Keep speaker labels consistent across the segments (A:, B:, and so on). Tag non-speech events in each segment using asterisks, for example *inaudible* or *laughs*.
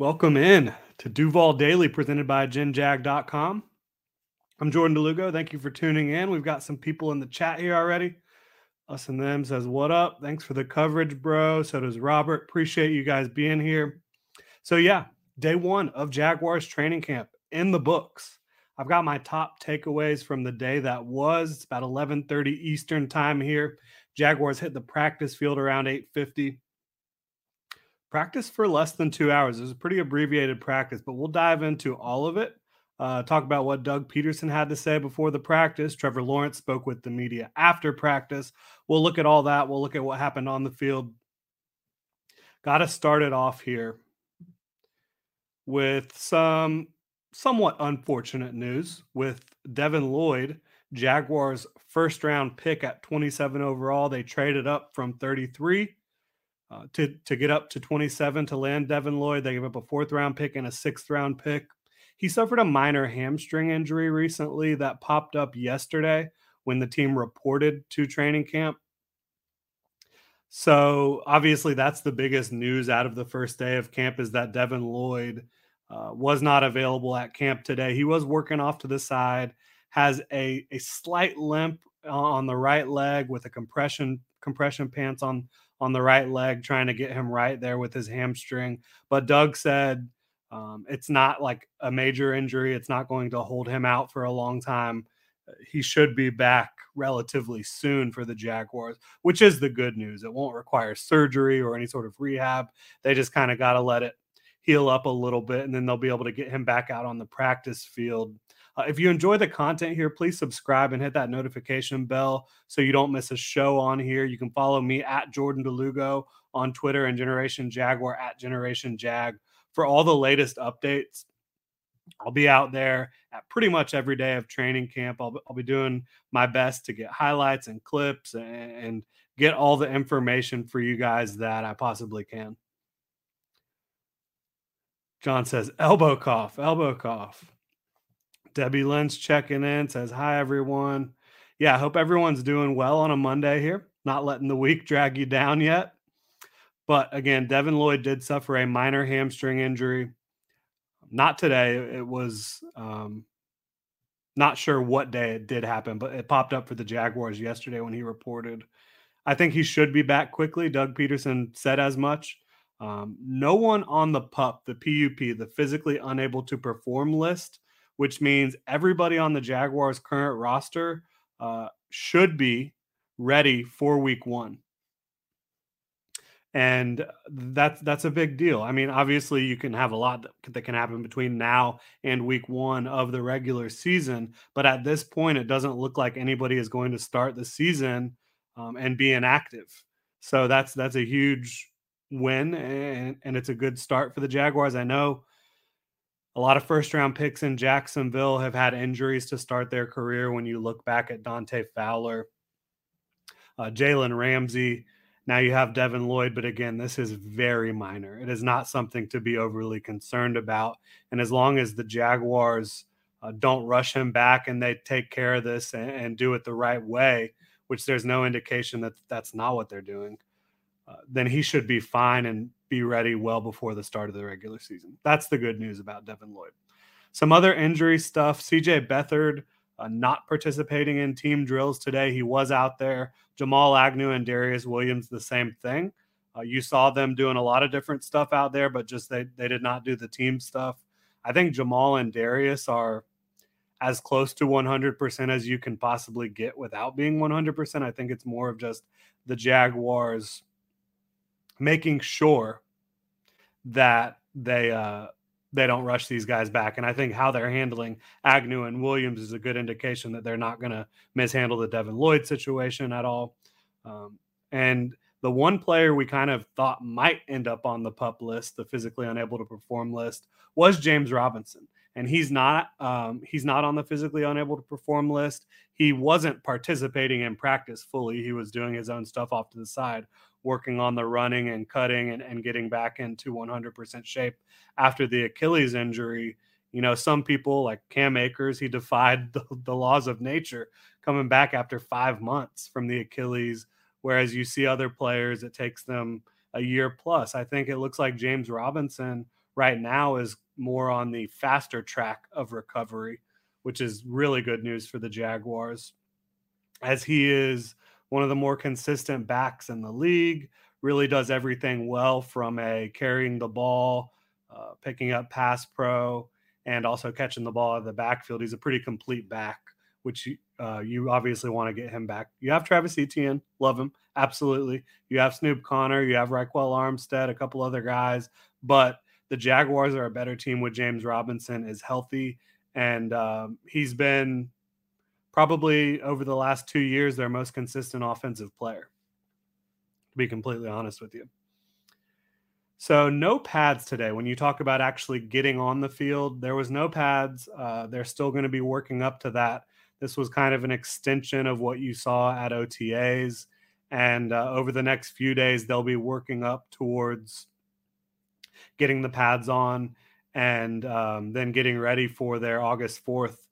A: Welcome in to Duval Daily presented by GenJag.com. I'm Jordan de Lugo. Thank you for tuning in. We've got some people in the chat here already. Us and them says, What up? Thanks for the coverage, bro. So does Robert. Appreciate you guys being here. So, yeah, day one of Jaguars training camp in the books. I've got my top takeaways from the day that was. It's about 11:30 Eastern time here. Jaguars hit the practice field around 8:50 practice for less than two hours. It was a pretty abbreviated practice, but we'll dive into all of it. Uh, talk about what Doug Pederson had to say before the practice. Trevor Lawrence spoke with the media after practice. We'll look at all that. We'll look at what happened on the field. Got to start it off here with some somewhat unfortunate news with Devin Lloyd, Jaguars' first round pick at 27 overall. They traded up from 33 uh, to to get up to 27 to land Devin Lloyd. They gave up a fourth round pick and a sixth round pick. He suffered a minor hamstring injury recently that popped up yesterday when the team reported to training camp. So obviously, that's the biggest news out of the first day of camp is that Devin Lloyd uh, was not available at camp today. He was working off to the side, has a a slight limp on the right leg with a compression compression pants on on the right leg, trying to get him right there with his hamstring. But Doug said um, it's not like a major injury. It's not going to hold him out for a long time. He should be back relatively soon for the Jaguars, which is the good news. It won't require surgery or any sort of rehab. They just kind of got to let it heal up a little bit, and then they'll be able to get him back out on the practice field uh, if you enjoy the content here, please subscribe and hit that notification bell so you don't miss a show on here. You can follow me at Jordan de Lugo on Twitter and Generation Jaguar at Generation Jag for all the latest updates. I'll be out there at pretty much every day of training camp. I'll, I'll be doing my best to get highlights and clips and, and get all the information for you guys that I possibly can. John says, elbow cough, elbow cough. Debbie Lynch checking in says, Hi, everyone. Yeah, I hope everyone's doing well on a Monday here, not letting the week drag you down yet. But again, Devin Lloyd did suffer a minor hamstring injury. Not today. It was um, not sure what day it did happen, but it popped up for the Jaguars yesterday when he reported. I think he should be back quickly. Doug Pederson said as much. Um, no one on the PUP, the PUP, the physically unable to perform list, which means everybody on the Jaguars' current roster uh, should be ready for week one. And that's that's a big deal. I mean, obviously, you can have a lot that can happen between now and week one of the regular season, but at this point, it doesn't look like anybody is going to start the season um, and be inactive. So that's that's a huge win, and, and it's a good start for the Jaguars. I know a lot of first round picks in Jacksonville have had injuries to start their career. When you look back at Dante Fowler, uh, Jalen Ramsey, now you have Devin Lloyd, but again, this is very minor. It is not something to be overly concerned about. And as long as the Jaguars uh, don't rush him back and they take care of this and, and, do it the right way, which there's no indication that that's not what they're doing, uh, then he should be fine and be ready well before the start of the regular season. That's the good news about Devin Lloyd. Some other injury stuff CJ Beathard uh, not participating in team drills today. He was out there. Jamal Agnew and Darius Williams, the same thing. Uh, you saw them doing a lot of different stuff out there, but just they they did not do the team stuff. I think Jamal and Darius are as close to 100% as you can possibly get without being 100%. I think it's more of just the Jaguars making sure that they uh they don't rush these guys back. And I think how they're handling Agnew and Williams is a good indication that they're not going to mishandle the Devin Lloyd situation at all. Um, and the one player we kind of thought might end up on the pup list, the physically unable to perform list, was James Robinson. And he's not um, he's not on the physically unable to perform list. He wasn't participating in practice fully. He was doing his own stuff off to the side, working on the running and cutting and, and getting back into 100% shape after the Achilles injury. You know, some people like Cam Akers, he defied *laughs* the, the laws of nature coming back after five months from the Achilles, whereas you see other players, it takes them a year plus. I think it looks like James Robinson right now is more on the faster track of recovery, which is really good news for the Jaguars, as he is one of the more consistent backs in the league. Really does everything well from a carrying the ball, uh, picking up pass pro, and also catching the ball of the backfield. He's a pretty complete back, which you, uh, you obviously want to get him back. You have Travis Etienne, love him, absolutely. You have Snoop Conner, you have Ryquell Armstead, a couple other guys, but the Jaguars are a better team with James Robinson is healthy, and um, he's been probably over the last two years their most consistent offensive player. To be completely honest with you. So no pads today. When you talk about actually getting on the field, there was no pads. Uh, they're still going to be working up to that. This was kind of an extension of what you saw at OTAs, and uh, over the next few days, they'll be working up towards getting the pads on and um, then getting ready for their August fourth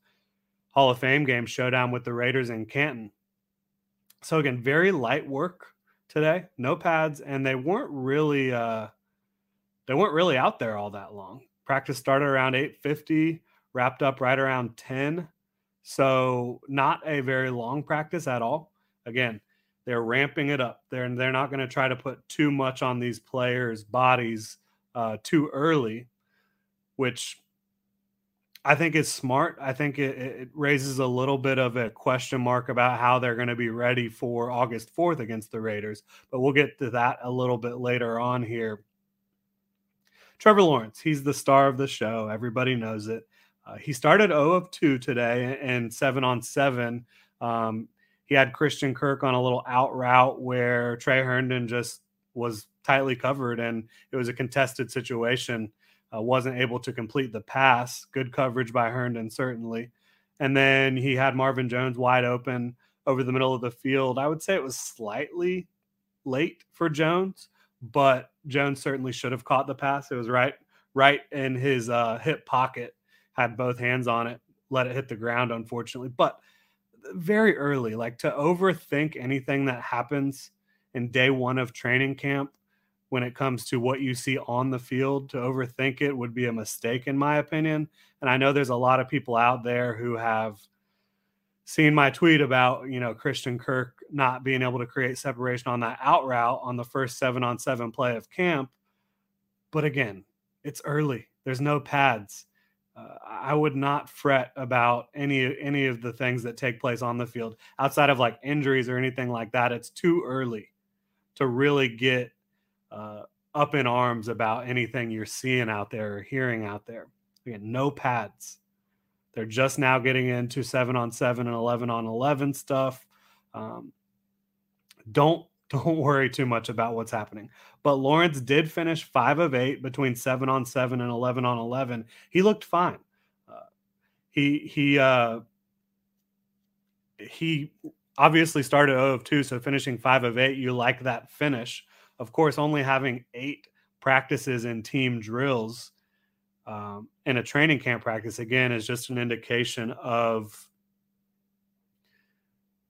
A: Hall of Fame game showdown with the Raiders in Canton. So again, very light work today, no pads, and they weren't really uh, they weren't really out there all that long. Practice started around 8:50, wrapped up right around 10. So not a very long practice at all. Again, they're ramping it up. They're they're not going to try to put too much on these players' bodies uh, too early, which I think it's smart. I think it, it, raises a little bit of a question mark about how they're going to be ready for August 4th against the Raiders, but we'll get to that a little bit later on here. Trevor Lawrence, he's the star of the show. Everybody knows it. Uh, he started 0 of 2 today and 7 on 7. Um, he had Christian Kirk on a little out route where Tre Herndon just was tightly covered and it was a contested situation uh, wasn't able to complete the pass. Good coverage by Herndon, certainly. And then he had Marvin Jones wide open over the middle of the field. I would say it was slightly late for Jones, but Jones certainly should have caught the pass. It was right, right in his uh, hip pocket. Had both hands on it, let it hit the ground, unfortunately. But very early, like to overthink anything that happens in day one of training camp when it comes to what you see on the field. To overthink it would be a mistake, in my opinion. And I know there's a lot of people out there who have seen my tweet about, you know, Christian Kirk not being able to create separation on that out route on the first seven on seven play of camp. But again, it's early. There's no pads. Uh, I would not fret about any any of the things that take place on the field outside of like injuries or anything like that. It's too early to really get uh, up in arms about anything you're seeing out there or hearing out there. Again, no pads. They're just now getting into seven on seven and 11 on 11 stuff. Um, don't *laughs* don't worry too much about what's happening. But Lawrence did finish five of eight between seven on seven and 11 on 11. He looked fine. Uh, he, he, uh, he obviously started 0 of 2, so finishing 5 of 8, you like that finish of course, only having eight practices and team drills um, in a training camp practice again is just an indication of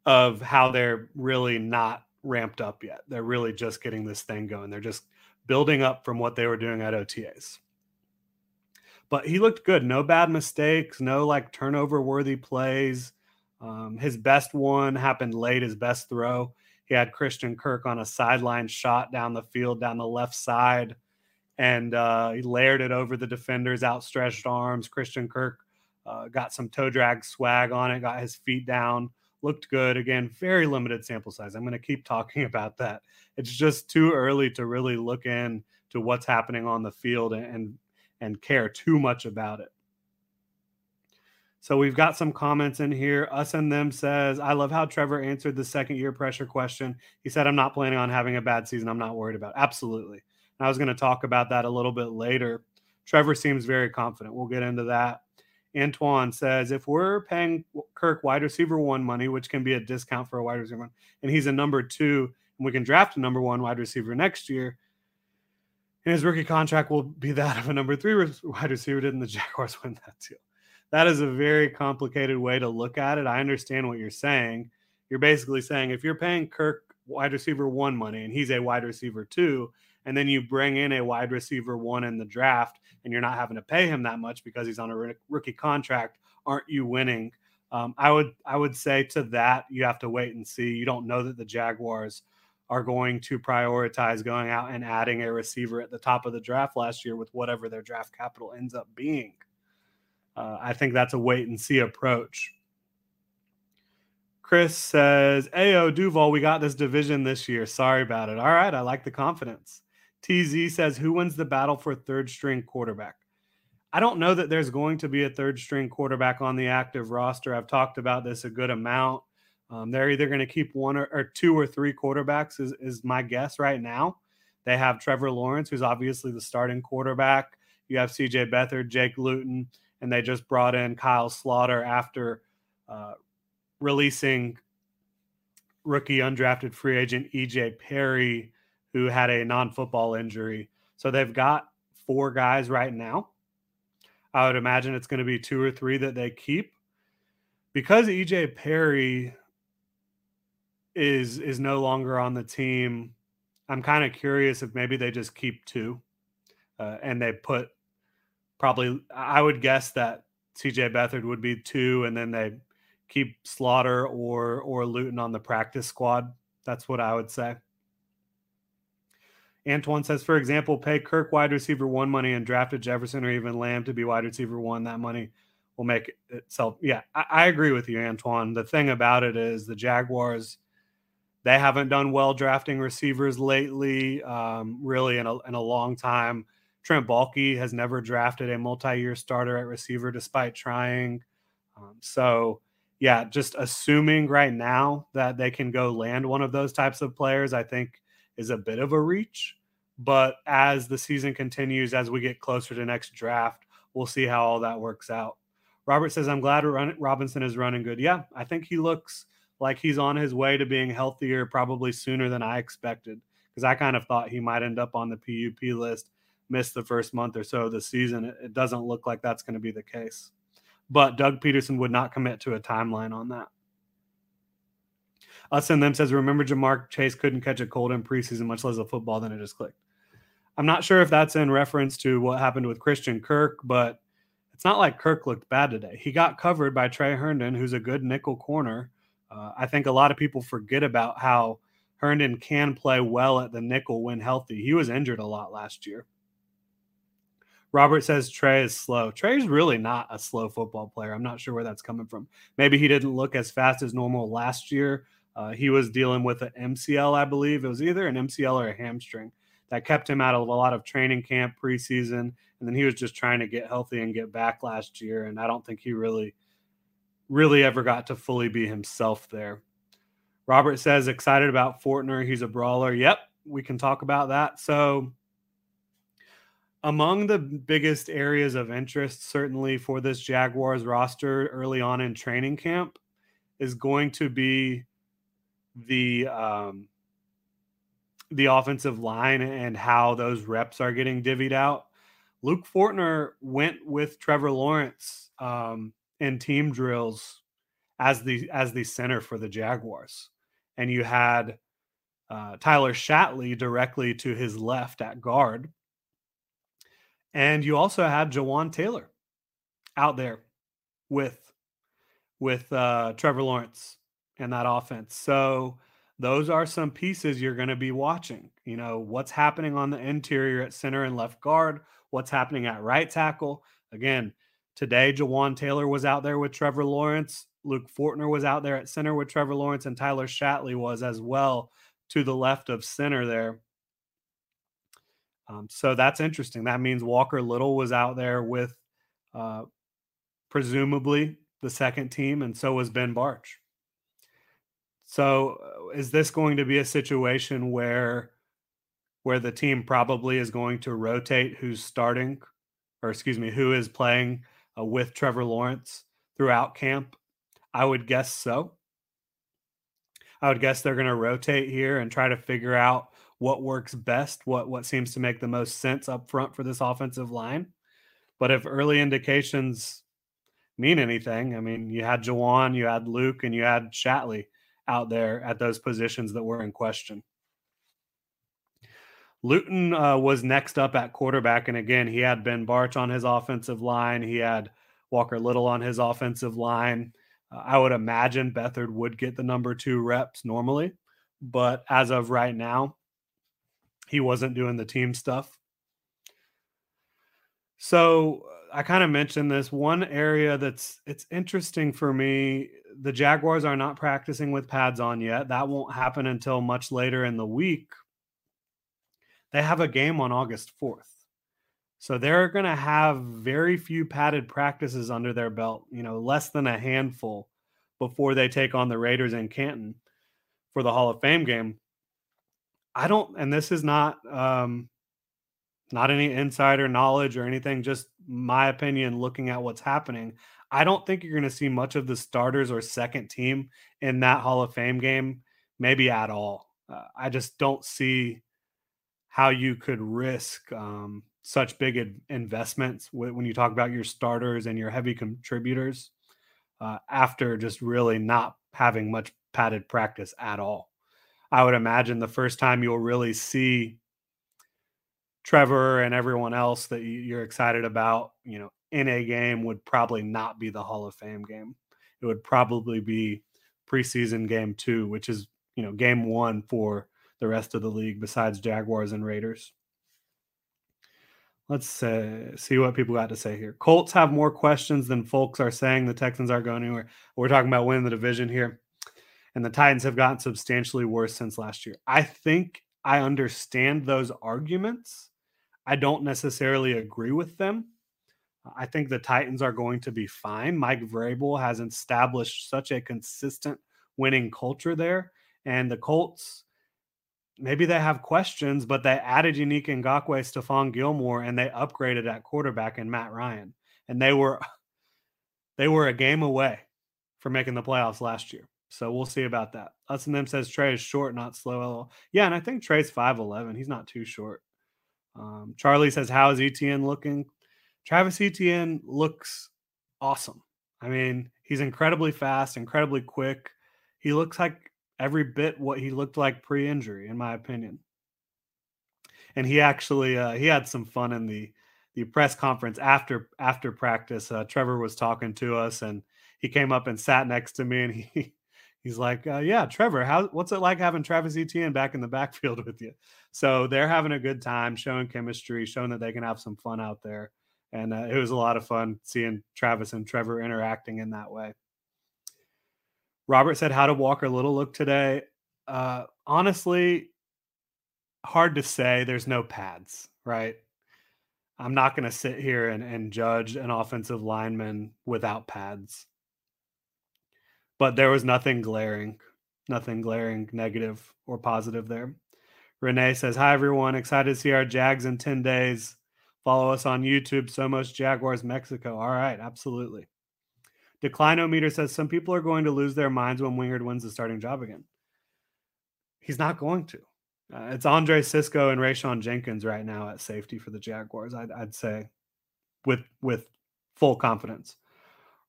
A: of how they're really not ramped up yet. They're really just getting this thing going. They're just building up from what they were doing at OTAs. But he looked good. No bad mistakes. No like turnover worthy plays. Um, his best one happened late. His best throw he had Christian Kirk on a sideline shot down the field, down the left side, and uh, he layered it over the defender's outstretched arms. Christian Kirk uh, got some toe drag swag on it, got his feet down, looked good. Again, very limited sample size. I'm going to keep *laughs* talking about that. It's just too early to really look in to what's happening on the field and and care too much about it. So we've got some comments in here. Us and them says, I love how Trevor answered the second year pressure question. He said, I'm not planning on having a bad season. I'm not worried about. It. Absolutely. And I was going to talk about that a little bit later. Trevor seems very confident. We'll get into that. Antoine says, if we're paying Kirk wide receiver one money, which can be a discount for a wide receiver, and he's a number two, and we can draft a number one wide receiver next year, and his rookie contract will be *laughs* that of a number three wide receiver, didn't the Jaguars *laughs* win that deal? That is a very complicated way to look at it. I understand what you're saying. You're basically saying if you're paying Kirk wide receiver one money and he's a wide receiver two, and then you bring in a wide receiver one in the draft and you're not having to pay him that much because he's on a rookie contract, aren't you winning? Um, I would I would say to that you have to wait and see. You don't know that the Jaguars are going to prioritize going out and adding a receiver at the top of the draft last year with whatever their draft capital ends up being. Uh, I think that's a wait and see approach. Chris says, Ayo, Duval, we got this division this year. Sorry about it. All right. I like the confidence. TZ says, Who wins the battle for third string quarterback? I don't know that there's going to be a third string quarterback on the active roster. I've talked about this a good amount. Um, they're either going to keep one or, or, two or three quarterbacks, is, is my guess right now. They have Trevor Lawrence, who's obviously the starting quarterback. You have CJ Beathard, Jake Luton, and they just brought in Kyle Sloter after uh, releasing rookie undrafted free agent EJ Perry, who had a non football injury. So they've got four guys right now. I would imagine it's going to be two or three that they keep. Because EJ Perry is is no longer on the team, I'm kind of curious if maybe they just keep two uh, and they put probably I would guess that CJ Beathard would be two, and then they keep Sloter or or Luton on the practice squad. That's what I would say. Antoine says, for example, pay Kirk wide receiver one money and drafted Jefferson or even Lamb to be wide receiver one. That money will make itself. Yeah, I, I agree with you, Antoine. The thing about it is the Jaguars, they haven't done well drafting receivers lately, um, really in a, in a long time. Trent Baalke has never drafted a multi-year starter at receiver despite trying. Um, so, yeah, just assuming right now that they can go land one of those types of players, I think is a bit of a reach. But as the season continues, as we get closer to next draft, we'll see how all that works out. Robert says, I'm glad Robinson is running good. Yeah, I think he looks like he's on his way to being healthier probably sooner than I expected because I kind of thought he might end up on the PUP list miss the first month or so of the season, it, it doesn't look like that's going to be the case. But Doug Pederson would not commit to a timeline on that. Us and them says, remember Ja'Marr Chase couldn't catch a cold in preseason, much less a football, then it just clicked. I'm not sure if that's in reference to what happened with Christian Kirk, but it's not like Kirk looked bad today. He got covered by Tre Herndon, who's a good nickel corner. Uh, I think a lot of people forget about how Herndon can play well at the nickel when healthy. He was injured a lot last year. Robert says Tre is slow. Tre's really not a slow football player. I'm not sure where that's coming from. Maybe he didn't look as fast as normal last year. Uh, he was dealing with an MCL, I believe. It was either an MCL or a hamstring that kept him out of a lot of training camp preseason. And then he was just trying to get healthy and get back last year. And I don't think he really, really ever got to fully be himself there. Robert says, excited about Fortner. He's a brawler. Yep, we can talk about that. So, among the biggest areas of interest, certainly for this Jaguars roster early on in training camp, is going to be the um, the offensive line and how those reps are getting divvied out. Luke Fortner went with Trevor Lawrence um, in team drills as the as the center for the Jaguars, and you had uh, Tyler Shatley directly to his left at guard and you also have Jawaan Taylor out there with with uh, Trevor Lawrence and that offense. So those are some pieces you're going to be watching. You know, what's happening on the interior at center and left guard, what's happening at right tackle. Again, today, Jawaan Taylor was out there with Trevor Lawrence. Luke Fortner was out there at center with Trevor Lawrence, and Tyler Shatley was as well to the left of center there. Um, so that's interesting. That means Walker Little was out there with uh, presumably the second team, and so was Ben Bartch. So uh, is this going to be a situation where where the team probably is going to rotate who's starting or excuse me, who is playing uh, with Trevor Lawrence throughout camp? I would guess so. I would guess they're going to rotate here and try to figure out what works best, what what seems to make the most sense up front for this offensive line. But if early indications mean anything, I mean, you had Jawaan, you had Luke, and you had Shatley out there at those positions that were in question. Luton uh, was next up at quarterback, and again, he had Ben Bartch on his offensive line. He had Walker Little on his offensive line. Uh, I would imagine Beathard would get the number two reps normally, but as of right now, he wasn't doing the team stuff. So I kind of mentioned this one area that's it's interesting for me. The Jaguars are not practicing with pads on yet. That won't happen until much later in the week. They have a game on August 4th. So they're going to have very few padded practices under their belt, you know, less than a handful before they take on the Raiders in Canton for the Hall of Fame game. I don't, and this is not um, not any insider knowledge or anything, just my opinion looking at what's happening. I don't think you're going to see much of the starters or second team in that Hall of Fame game, maybe at all. Uh, I just don't see how you could risk um, such big investments when you talk about your starters and your heavy contributors uh, after just really not having much padded practice at all. I would imagine the first time you'll really see Trevor and everyone else that you're excited about, you know, in a game would probably not be the Hall of Fame game. It would probably be preseason game two, which is, you know, game one for the rest of the league besides Jaguars and Raiders. Let's uh, see what people got to say here. Colts have more questions than folks are saying the Texans aren't going anywhere. We're talking about winning the division here. And the Titans have gotten substantially worse since last year. I think I understand those arguments. I don't necessarily agree with them. I think the Titans are going to be fine. Mike Vrabel has established such a consistent winning culture there. And the Colts, maybe they have questions, but they added Yannick Ngakoue, Stephon Gilmore, and they upgraded at quarterback and Matt Ryan. And they were they were a game away from making the playoffs last year. So we'll see about that. Us and them says Tre is short, not slow. Yeah, and I think Tre's 5'11. He's not too short. Um, Charlie says, How is Etienne looking? Travis Etienne looks awesome. I mean, he's incredibly fast, incredibly quick. He looks like every bit what he looked like pre-injury, in my opinion. And he actually uh, he had some fun in the the press conference after after practice. Uh, Trevor was talking to us, and he came up and sat next to me, and *laughs* he he's like, uh, "Yeah, Trevor, how what's it like having Travis Etienne back in the backfield *laughs* with you?" So they're having a good time, showing chemistry, showing that they can have some fun out there, and uh, it was a lot of fun seeing Travis and Trevor interacting in that way. Robert said, How did Walker Little look today? Uh, honestly, hard to say. There's no pads, right? I'm not going to sit here and, and judge an offensive lineman without pads. But there was nothing glaring, nothing glaring negative or positive there. Renee says, Hi, everyone. Excited to see our Jags in 10 days. Follow us on YouTube, Somos Jaguars Mexico. All right, absolutely. Declinometer says some people are going to lose their minds when Wingard wins the starting job again. He's not going to. Uh, it's Andre Cisco and Rayshawn Jenkins right now at safety for the Jaguars. I'd, I'd say, with with full confidence.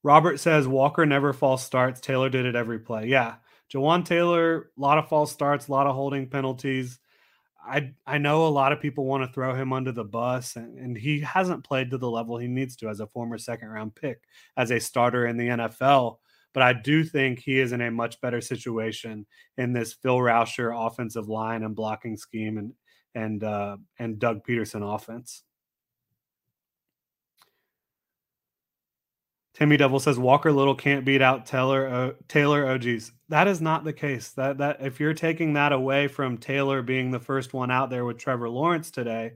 A: Robert says Walker never false starts. Taylor did it every play. Yeah, Jawaan Taylor, a lot of false starts, a lot of holding penalties. I I know a lot of people want to throw him under the bus, and, and, he hasn't played to the level he needs to as a former second round pick, as a starter in the NFL. but I do think he is in a much better situation in this Phil Rauscher offensive line and blocking scheme and and uh, and Doug Pederson offense. Timmy Devil says Walker Little can't beat out Taylor uh, Taylor OGs. That is not the case. That that if you're taking that away from Taylor being the first one out there with Trevor Lawrence today,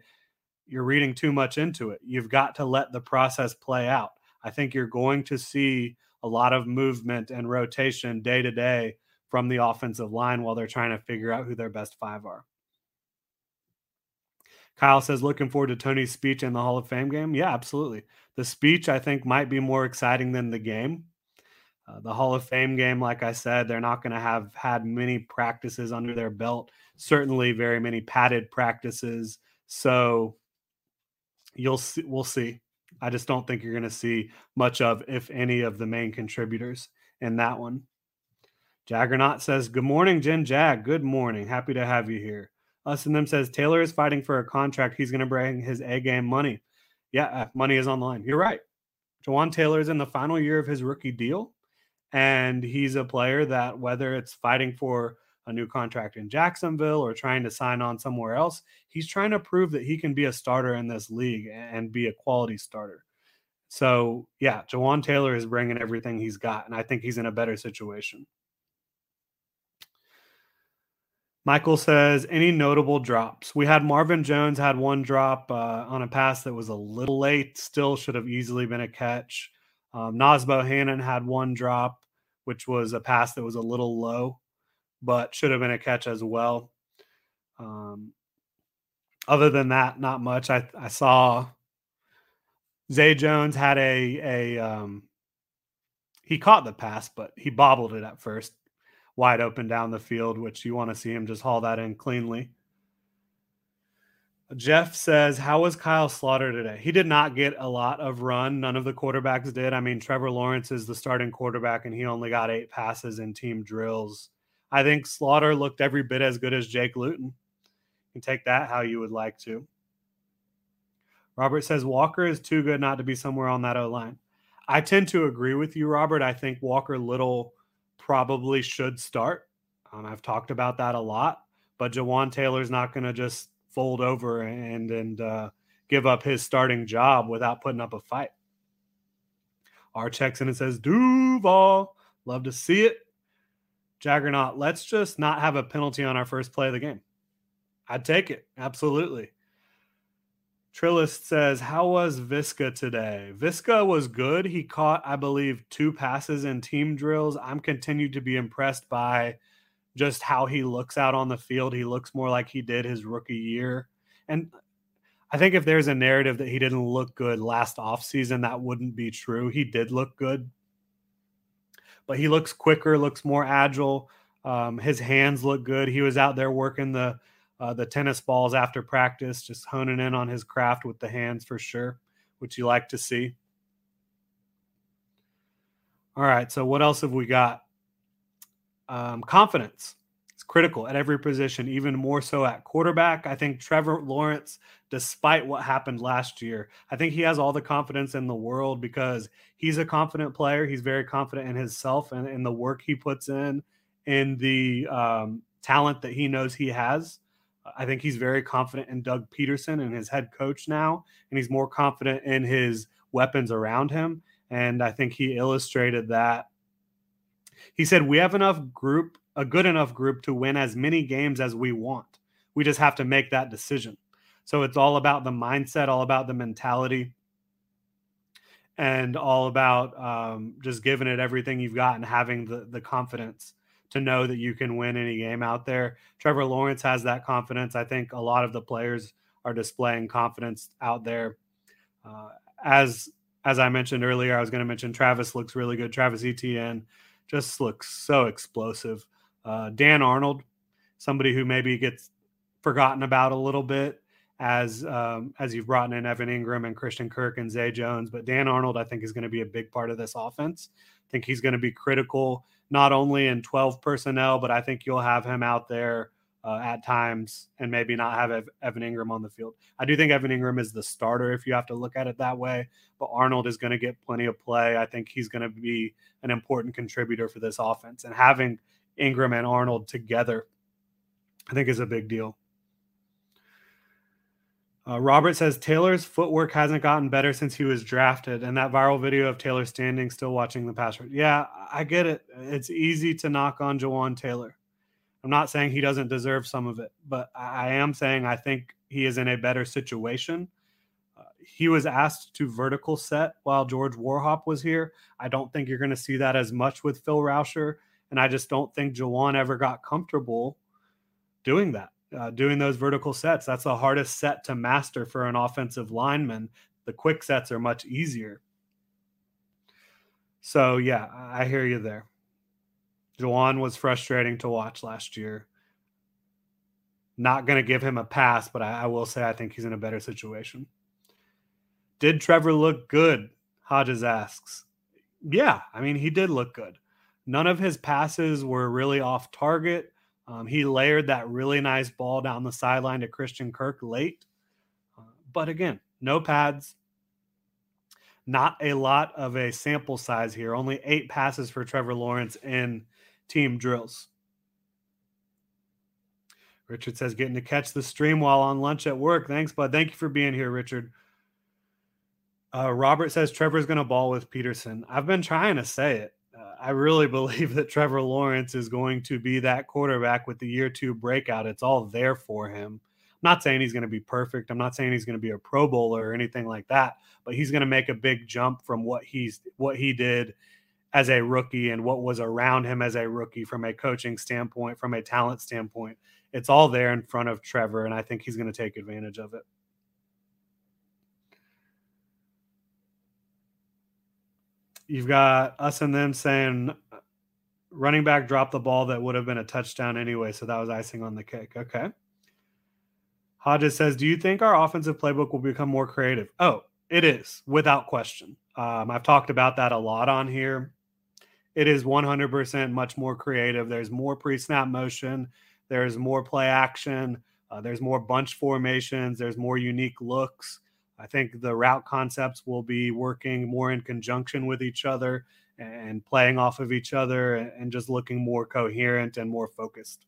A: you're reading too much into it. You've got to let the process play out. I think you're going to see a lot of movement and rotation day to day from the offensive line while they're trying to figure out who their best five are. Kyle says, looking forward to Tony's speech in the Hall of Fame game. Yeah, absolutely. The speech, I think, might be more exciting than the game. Uh, the Hall of Fame game, like I said, they're not going to have had many practices under their belt, certainly very many padded practices. So you'll see, we'll see. I just don't think you're going to see much of, if any, of the main contributors in that one. Jaggernaut says, Good morning, Gen Jag. Good morning. Happy to have you here. Us and them says Taylor is fighting for a contract. He's going to bring his A game money. Yeah, uh, money is on the line. You're right. Jawaan Taylor is in the final year of his rookie deal, and he's a player that whether it's fighting for a new contract in Jacksonville or trying to sign on somewhere else, he's trying to prove that he can be a starter in this league and be a quality starter. So, yeah, Jawaan Taylor is bringing everything he's got, and I think he's in a better situation. Michael says, any notable drops? We had Marvin Jones had one drop uh, on a pass that was a little late, still should have easily been a catch. Um, Naz Bohannon had one drop, which was a pass that was a little low, but should have been a catch as well. Um, other than that, not much. I, I saw Zay Jones had a a um, he caught the pass, but he bobbled it at first wide open down the field, which you want to see him just haul that in cleanly. Jeff says, How was Kyle Sloter today? He did not get a lot of run. None of the quarterbacks did. I mean, Trevor Lawrence is the starting quarterback, and he only got eight passes in team drills. I think Sloter looked every bit as good as Jake Luton. You can take that how you would like to. Robert says, Walker is too good not to be somewhere on that O line. I tend to agree with you, Robert. I think Walker Little probably should start. Um, I've talked about that a lot, but Jawaan Taylor's not going to just fold over and and uh, give up his starting job without putting up a fight. R checks in and says Duval, love to see it. Jaggernaut, let's just not have a penalty on our first play of the game. I'd take it absolutely. Trillist says, How was Visca today? Visca was good. He caught, I believe, two passes in team drills. I'm continued to be impressed by just how he looks out on the field. He looks more like he did his rookie year. And I think if there's a narrative that he didn't look good last offseason, that wouldn't be true. He did look good, but he looks quicker, looks more agile. Um, his hands look good. He was out there working the uh, the tennis balls after practice, just honing in on his craft with the hands for sure, which you like to see. All right, so what else have we got? Um, confidence. It's critical at every position, even more so at quarterback. I think Trevor Lawrence, despite what happened last year, I think he has all the confidence in the world because he's a confident player. He's very confident in himself and in the work he puts in, in the um, talent that he knows he has. I think he's very confident in Doug Pederson and his head coach now, and he's more confident in his weapons around him. And I think he illustrated that. He said, We have enough group, a good enough group to win as many games as we want. We just have to make that decision. So it's all about the mindset, all about the mentality, and all about um, just giving it everything you've got and having the, the confidence to know that you can win any game out there. Trevor Lawrence has that confidence. I think a lot of the players are displaying confidence out there. Uh, as as I mentioned earlier, I was going to mention Travis looks really good. Travis Etienne just looks so explosive. Uh, Dan Arnold, somebody who maybe gets forgotten about a little bit as um, as you've brought in Evan Engram and Christian Kirk and Zay Jones, but Dan Arnold I think is going to be a big part of this offense. I think he's going to be critical not only in 12 personnel, but I think you'll have him out there uh, at times and maybe not have Ev- Evan Engram on the field. I do think Evan Engram is the starter if you have to look at it that way, but Arnold is going to get plenty of play. I think he's going to be an important contributor for this offense. And having Engram and Arnold together, I think is a big deal. Uh, Robert says Taylor's footwork hasn't gotten better since he was drafted, and that viral video of Taylor standing still watching the pass. Yeah, I get it. It's easy to knock on Jawaan Taylor. I'm not saying he doesn't deserve some of it, but I am saying I think he is in a better situation. Uh, he was asked to vertical set while George Warhop was here. I don't think you're going to see that as much with Phil Rauscher, and I just don't think Jawaan ever got comfortable doing that uh, doing those vertical sets. That's the hardest set to master for an offensive lineman. The quick sets are much easier. So, yeah, I hear you there. Jawaan was frustrating to watch last year. Not going to give him a pass, but I, I, will say I think he's in a better situation. Did Trevor look good? Hodges asks. Yeah, I mean, he did look good. None of his passes were really off target. Um, he layered that really nice ball down the sideline to Christian Kirk late. Uh, but again, no pads. Not a lot of a sample size here. Only eight passes for Trevor Lawrence in team drills. Richard says, getting to catch the stream while on lunch at work. Thanks, bud. Thank you for being here, Richard. Uh, Robert says Trevor's going to ball with Pederson. I've been trying to say it. I really believe that Trevor Lawrence is going to be that quarterback with the year two breakout. It's all there for him. I'm not saying he's going to be perfect. I'm not saying he's going to be a Pro Bowler or anything like that, but he's going to make a big jump from what he's what he did as a rookie and what was around him as a rookie from a coaching standpoint, from a talent standpoint. It's all there in front of Trevor, and I think he's going to take advantage of it. You've got us and them saying running back dropped the ball that would have been a touchdown anyway, so that was icing on the cake. Okay. Hodges says, "Do you think our offensive playbook will become more creative?" Oh, it is without question. Um, I've talked about that a lot on here. It is 100% much more creative. There's more pre-snap motion. There's more play action. Uh, there's more bunch formations. There's more unique looks. I think the route concepts will be working more in conjunction with each other and playing off of each other and just looking more coherent and more focused.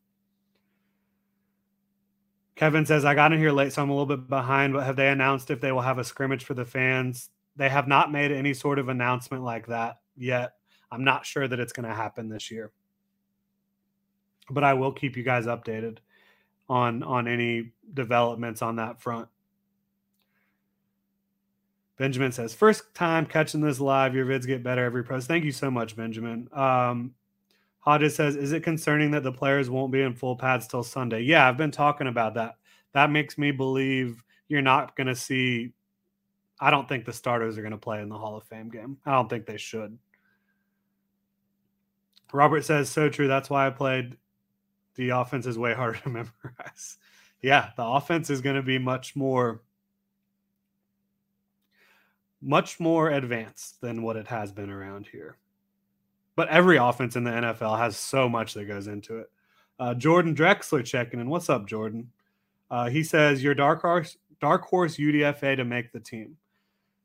A: Kevin says, I got in here late, so I'm a little bit behind, but have they announced if they will have a scrimmage for the fans? They have not made any sort of announcement like that yet. I'm not sure that it's going to happen this year. But I will keep you guys updated on on any developments on that front. Benjamin says, first time catching this live. Your vids get better every post. Thank you so much, Benjamin. Um, Hodges says, is it concerning that the players won't be in full pads till Sunday? Yeah, I've been talking about that. That makes me believe you're not going to see. I don't think the starters are going to play in the Hall of Fame game. I don't think they should. Robert says, so true. That's why I played. The offense is way *laughs* harder to memorize. yeah, the offense is going to be much more much more advanced than what it has been around here. But every offense in the NFL has so much that goes into it. Uh, Jordan Drexler checking in. What's up, Jordan? Uh, he says your dark horse, dark horse UDFA to make the team.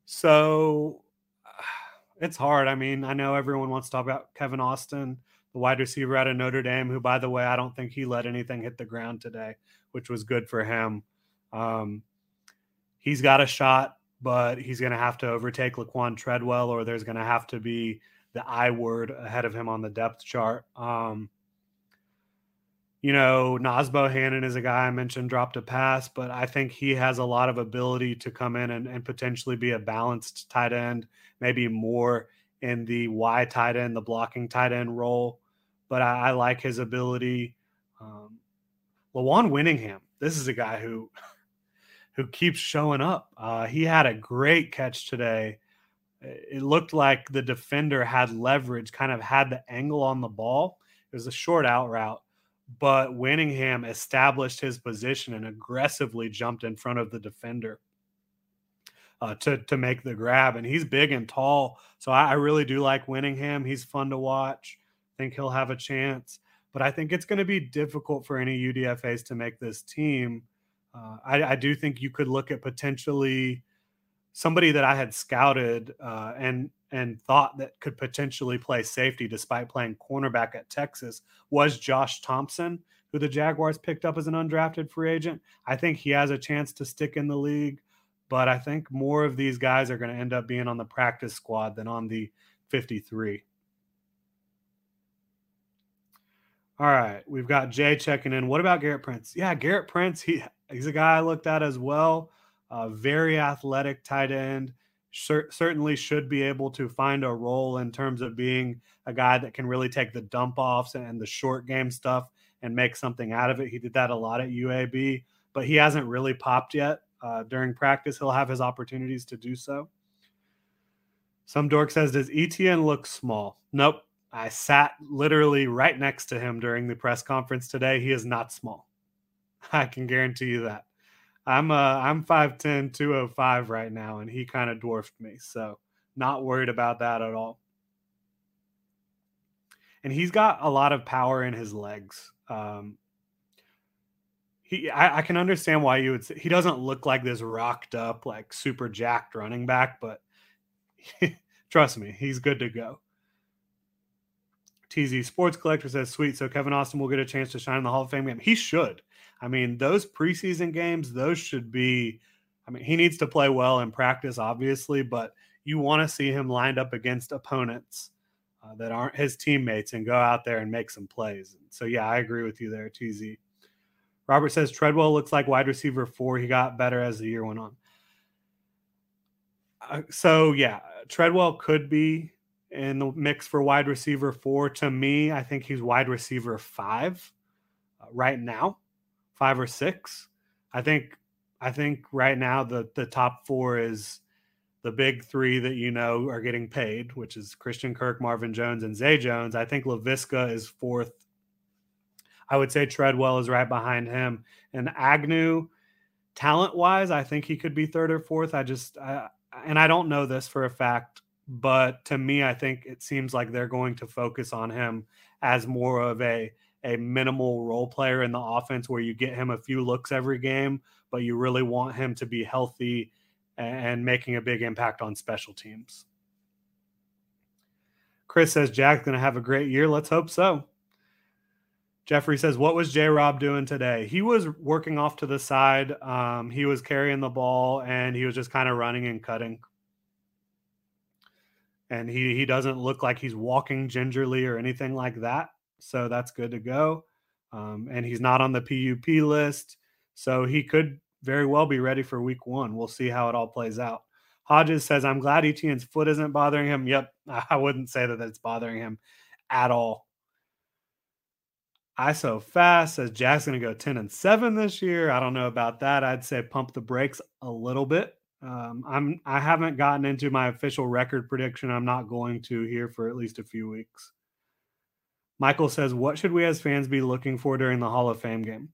A: So *sighs* it's hard. I mean, I know everyone wants to talk about Kevin Austin, the wide receiver out of Notre Dame, who, by the way, I don't think he let anything hit the ground today, which was good for him. Um, he's got a shot but he's going to have to overtake Laquon Treadwell, or there's going to have to be the I word ahead of him on the depth chart. Um, you know, Naz Bohannon is a guy I mentioned dropped a pass, but I think he has a lot of ability to come in and, and potentially be a balanced tight end, maybe more in the Y tight end, the blocking tight end role. But I, I like his ability. Um, Lawan Winningham, this is a guy who *laughs* who keeps showing up. Uh, he had a great catch today. It looked like the defender had leverage, kind of had the angle on the ball. It was a short out route, but Winningham established his position and aggressively jumped in front of the defender uh, to to make the grab. And he's big and tall, so I, I really do like Winningham. He's fun to watch. I think he'll have a chance. but I think it's going to be difficult for any UDFAs to make this team. Uh, I, I, do think you could look at potentially somebody that I had scouted uh, and and thought that could potentially play safety despite playing cornerback at Texas was Josh Thompson, who the Jaguars picked up as an undrafted free agent. I think he has a chance to stick in the league, but I think more of these guys are going to end up being on the practice squad than on the 53. All right, we've got Jay checking in. What about Gerrit Prince? Yeah, Gerrit Prince. *laughs* He he's a guy I looked at as well. Uh, very athletic tight end. Cer- certainly should be able to find a role in terms of being a guy that can really take the dump offs and the short game stuff and make something out of it. He did that a lot at UAB, but he hasn't really popped yet. Uh, during practice, he'll have his opportunities to do so. Some dork says, Does ETN look small? Nope. I sat literally right next to him during the press conference today. He is not small. *laughs* I can guarantee you that. I'm uh I'm 5'10, 205 right now, and he kind of dwarfed me. So not worried about that at all. And he's got a lot of power in his legs. Um he I, I can understand why you would say he doesn't look like this rocked up, like super jacked running back, but *laughs* trust me, he's good to go. TZ Sports Collector says, sweet. So Kevin Austin will get a chance to shine in the Hall of Fame game. He should. I mean, those preseason games, those should be. I mean, he needs to play well in practice, obviously, but you want to see him lined up against opponents uh, that aren't his teammates and go out there and make some plays. So, yeah, I agree with you there, TZ. Robert says Treadwell looks like wide receiver four. He got better as the year went on. Uh, so, yeah, Treadwell could be in the mix for wide receiver four. To me, I think he's wide receiver five uh, right now, five or six. I think I think right now the the top four is the big three that you know are getting paid, which is Christian Kirk, Marvin Jones, and Zay Jones. I think Laviska is fourth. I would say Treadwell is right behind him, and Agnew, talent wise, I think he could be third or fourth. I just I, and I don't know this for a fact but to me, I think it seems like they're going to focus on him as more of a a minimal role player in the offense where you get him a few looks every game, but you really want him to be healthy and making a big impact on special teams. Chris says Jack's going to have a great year. Let's hope so. Jeffrey says, What was J Rob doing today? He was working off to the side. Um, he was carrying the ball and he was just kind of running and cutting and he he doesn't look like he's walking gingerly or anything like that. So that's good to go. Um, and he's not on the PUP list, so he could very well be ready for Week One. We'll see how it all plays out. Hodges says, "I'm glad Etienne's foot isn't bothering him." Yep, *laughs* I wouldn't say that it's bothering him at all. I so fast says Jack's going to go 10 and 7 this year. I don't know about that. I'd say pump the brakes a little bit. Um, I'm I haven't gotten into my official record prediction. I'm not going to here for at least a few weeks. Michael says, "What should we as fans be looking for during the Hall of Fame game?"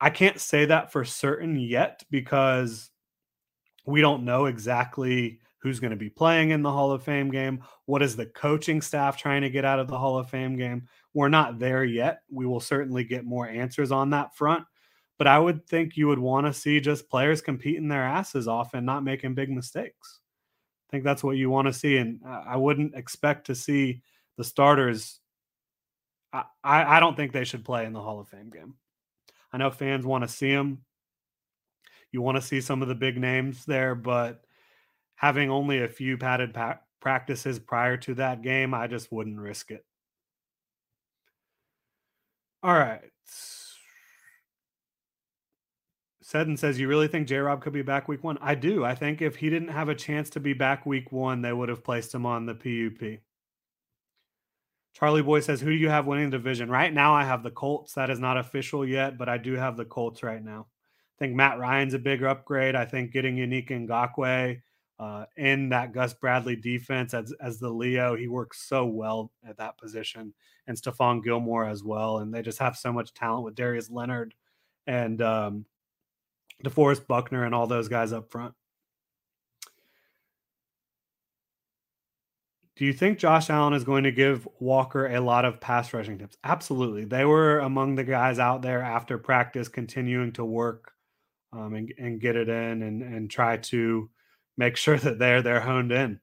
A: I can't say that for certain yet because we don't know exactly who's going to be playing in the Hall of Fame game. What is the coaching staff trying to get out of the Hall of Fame game? We're not there yet. We will certainly get more answers on that front but I would think you would want to see just players competing their asses off and not making big mistakes. I think that's what you want to see. And I wouldn't expect to see the starters. I, I don't think they should play in the Hall of Fame game. I know fans want to see them. You want to see some of the big names there, but having only a few padded pa- practices prior to that game, I just wouldn't risk it. All right. Seddon says, You really think J Rob could be back week one? I do. I think if he didn't have a chance to be back week one, they would have placed him on the PUP. Charlie Boy says, Who do you have winning the division? Right now, I have the Colts. That is not official yet, but I do have the Colts right now. I think Matt Ryan's a big upgrade. I think getting Yannick Ngakoue uh, in that Gus Bradley defense as, as the Leo, he works so well at that position, and Stephon Gilmore as well. And they just have so much talent with Darius Leonard and um, DeForest Buckner and all those guys up front. Do you think Josh Allen is going to give Walker a lot of pass rushing tips? Absolutely. They were among the guys out there after practice, continuing to work um, and, and get it in and, and try to make *laughs* sure that they're they're honed in.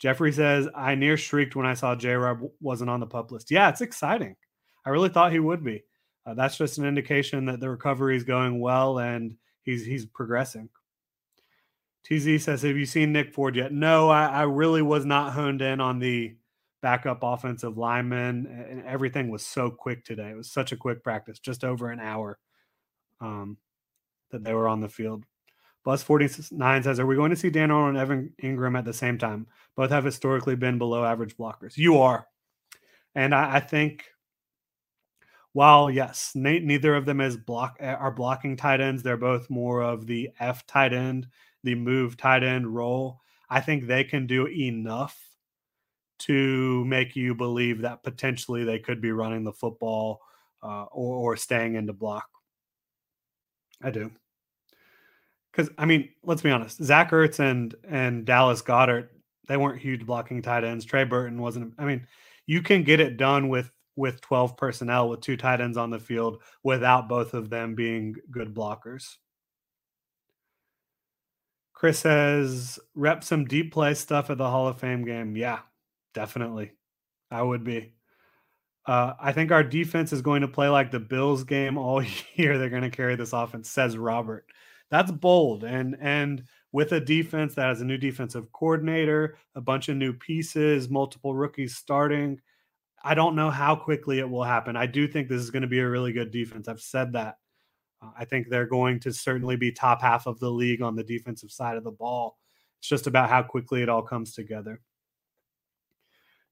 A: Jeffrey says, I near shrieked when I saw J Rob wasn't on the pup list. Yeah, it's exciting. I really thought he would be. Uh, that's just an indication that the recovery is going well and he's he's progressing. TZ says, Have you seen Nick Ford yet? No, I, I really was not honed in on the backup offensive lineman, and everything was so quick today. It was such a quick practice, just over an hour um, that they were on the field. Bus 49 says, Are we going to see Dan Arnold and Evan Engram at the same time? Both have historically been below average blockers. You are. And I, I think while yes, neither of them is block are blocking tight ends. They're both more of the F tight end the move tight end role, I think they can do enough to make you believe that potentially they could be running the football uh, or, or staying into block. I do. Because I mean, let's be honest, Zach Ertz and and Dallas Goedert, they weren't huge blocking tight ends. Trey Burton wasn't. I mean, you can get it done with with 12 personnel with two tight ends on the field without both of them being good blockers. Chris says, rep some deep play stuff at the Hall of Fame game. Yeah, definitely. I would be. Uh, I think our defense is going to play like the Bills game all *laughs* year. They're going to carry this offense, says Robert. That's bold. And and with a defense that has a new defensive coordinator, a bunch of new pieces, multiple rookies starting, I don't know how quickly it will happen. I do think this is going to be a really good defense. I've said that. Uh, I think they're going to certainly be top half of the league on the defensive side of the ball. It's just about how quickly it all comes together.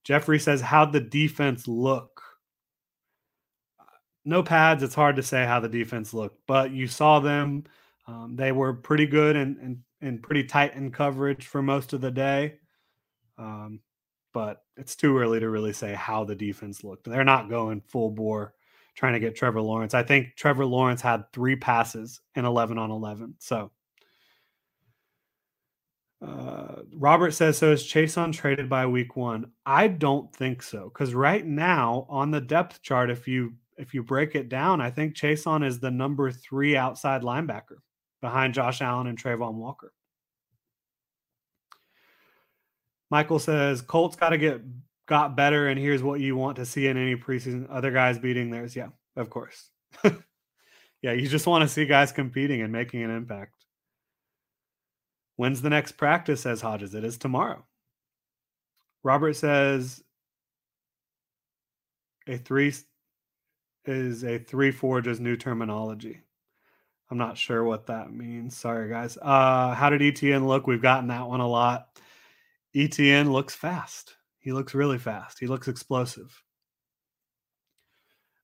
A: Jeffrey says, How'd the defense look? No pads. It's hard to say how the defense looked, but you saw them. Um, they were pretty good and, and, and pretty tight in coverage for most of the day. Um, but it's too early to really say how the defense looked. They're not going full bore trying to get Trevor Lawrence. I think Trevor Lawrence had three passes in 11 on 11. So uh, Robert says, so is Chaisson traded by week one? I don't think so. Because right now on the depth chart, if you if you break it down, I think Chaisson is the number three outside linebacker behind Josh Allen and Travon Walker. Michael says Colts got to get got better and here's what you want to see in any preseason. Other guys beating theirs. Yeah of course. *laughs* Yeah you just want to see guys competing and making an impact. When's the next practice? says hodges. It is tomorrow. Robert says a three is a three four just new terminology. I'm not sure what that means. Sorry guys. Uh how did etn look? We've gotten that one a lot etn looks fast he looks really fast. He looks explosive.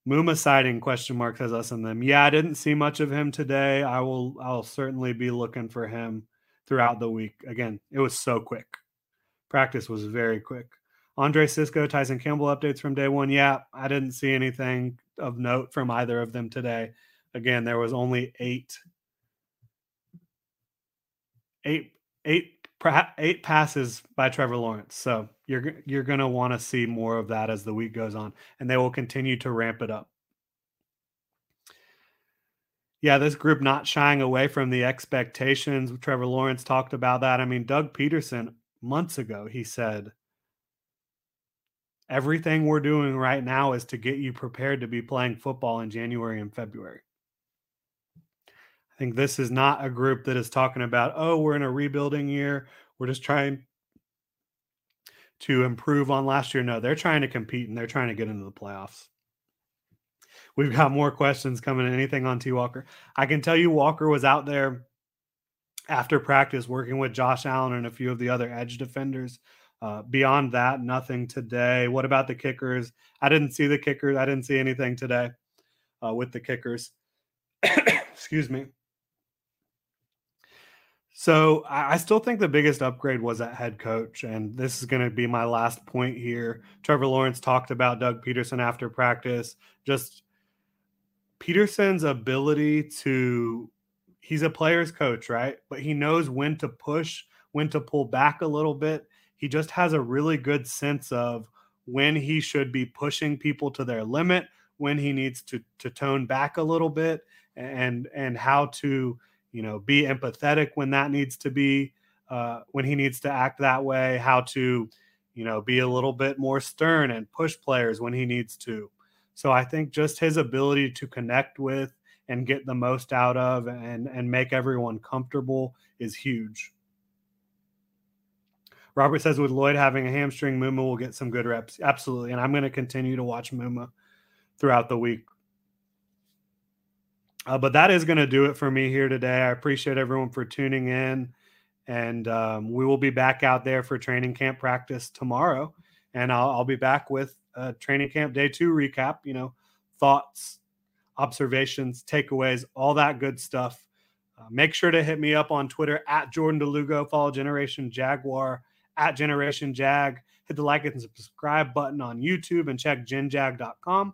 A: Muma sighting question mark has us in them. Yeah, I didn't see much of him today. I will I'll certainly be looking for him throughout the week. Again, it was so quick. Practice was very quick. Andre Cisco, Tyson Campbell updates from day one. Yeah, I didn't see anything of note from either of them today. Again, there was only eight, eight, eight eight passes by Trevor Lawrence. So you're you're going to want to see more of that as the week goes on, and they will continue to ramp it up. Yeah, this group not shying away from the expectations. Trevor Lawrence talked about that. I mean, Doug Pederson months ago he said everything we're doing right now is to get you prepared to be playing football in January and February think this is not a group that is talking about, oh, we're in a rebuilding year. We're just trying to improve on last year. No, they're trying to compete and they're trying to get into the playoffs. We've got more questions coming. Anything on T Walker? I can tell you, Walker was out there after practice working with Josh Allen and a few of the other edge defenders. Uh, beyond that, nothing today. What about the kickers? I didn't see the kickers. I didn't see anything today uh, with the kickers. *coughs* Excuse me. So I still think the biggest upgrade was at head coach, and this is going to be my last point here. Trevor Lawrence talked about Doug Pederson after practice. Just Pederson's ability to he's a player's coach, right? But he knows when to push, when to pull back a little bit. he just has a really good sense of when he should be pushing people to their limit, when he needs to to tone back a little bit, and and how to you know be empathetic when that needs to be uh, when he needs to act that way, how to you know be a little bit more stern and push players when he needs to. So I think just his ability to connect with and get the most out of and and make everyone comfortable is huge. Robert says with Lloyd having a hamstring, Muma will get some good reps. Absolutely. And I'm going to continue to watch Muma throughout the week. Uh, but that is going to do it for me here today. I appreciate everyone for tuning in. And um, we will be back out there for training camp practice tomorrow. And I'll, I'll be back with training camp day two recap, you know, thoughts, observations, takeaways, all that good stuff. Uh, make sure to hit me up on Twitter at Jordan de Lugo. Follow Generation Jaguar at Generation Jag. Hit the like and subscribe button on YouTube and check genjag.com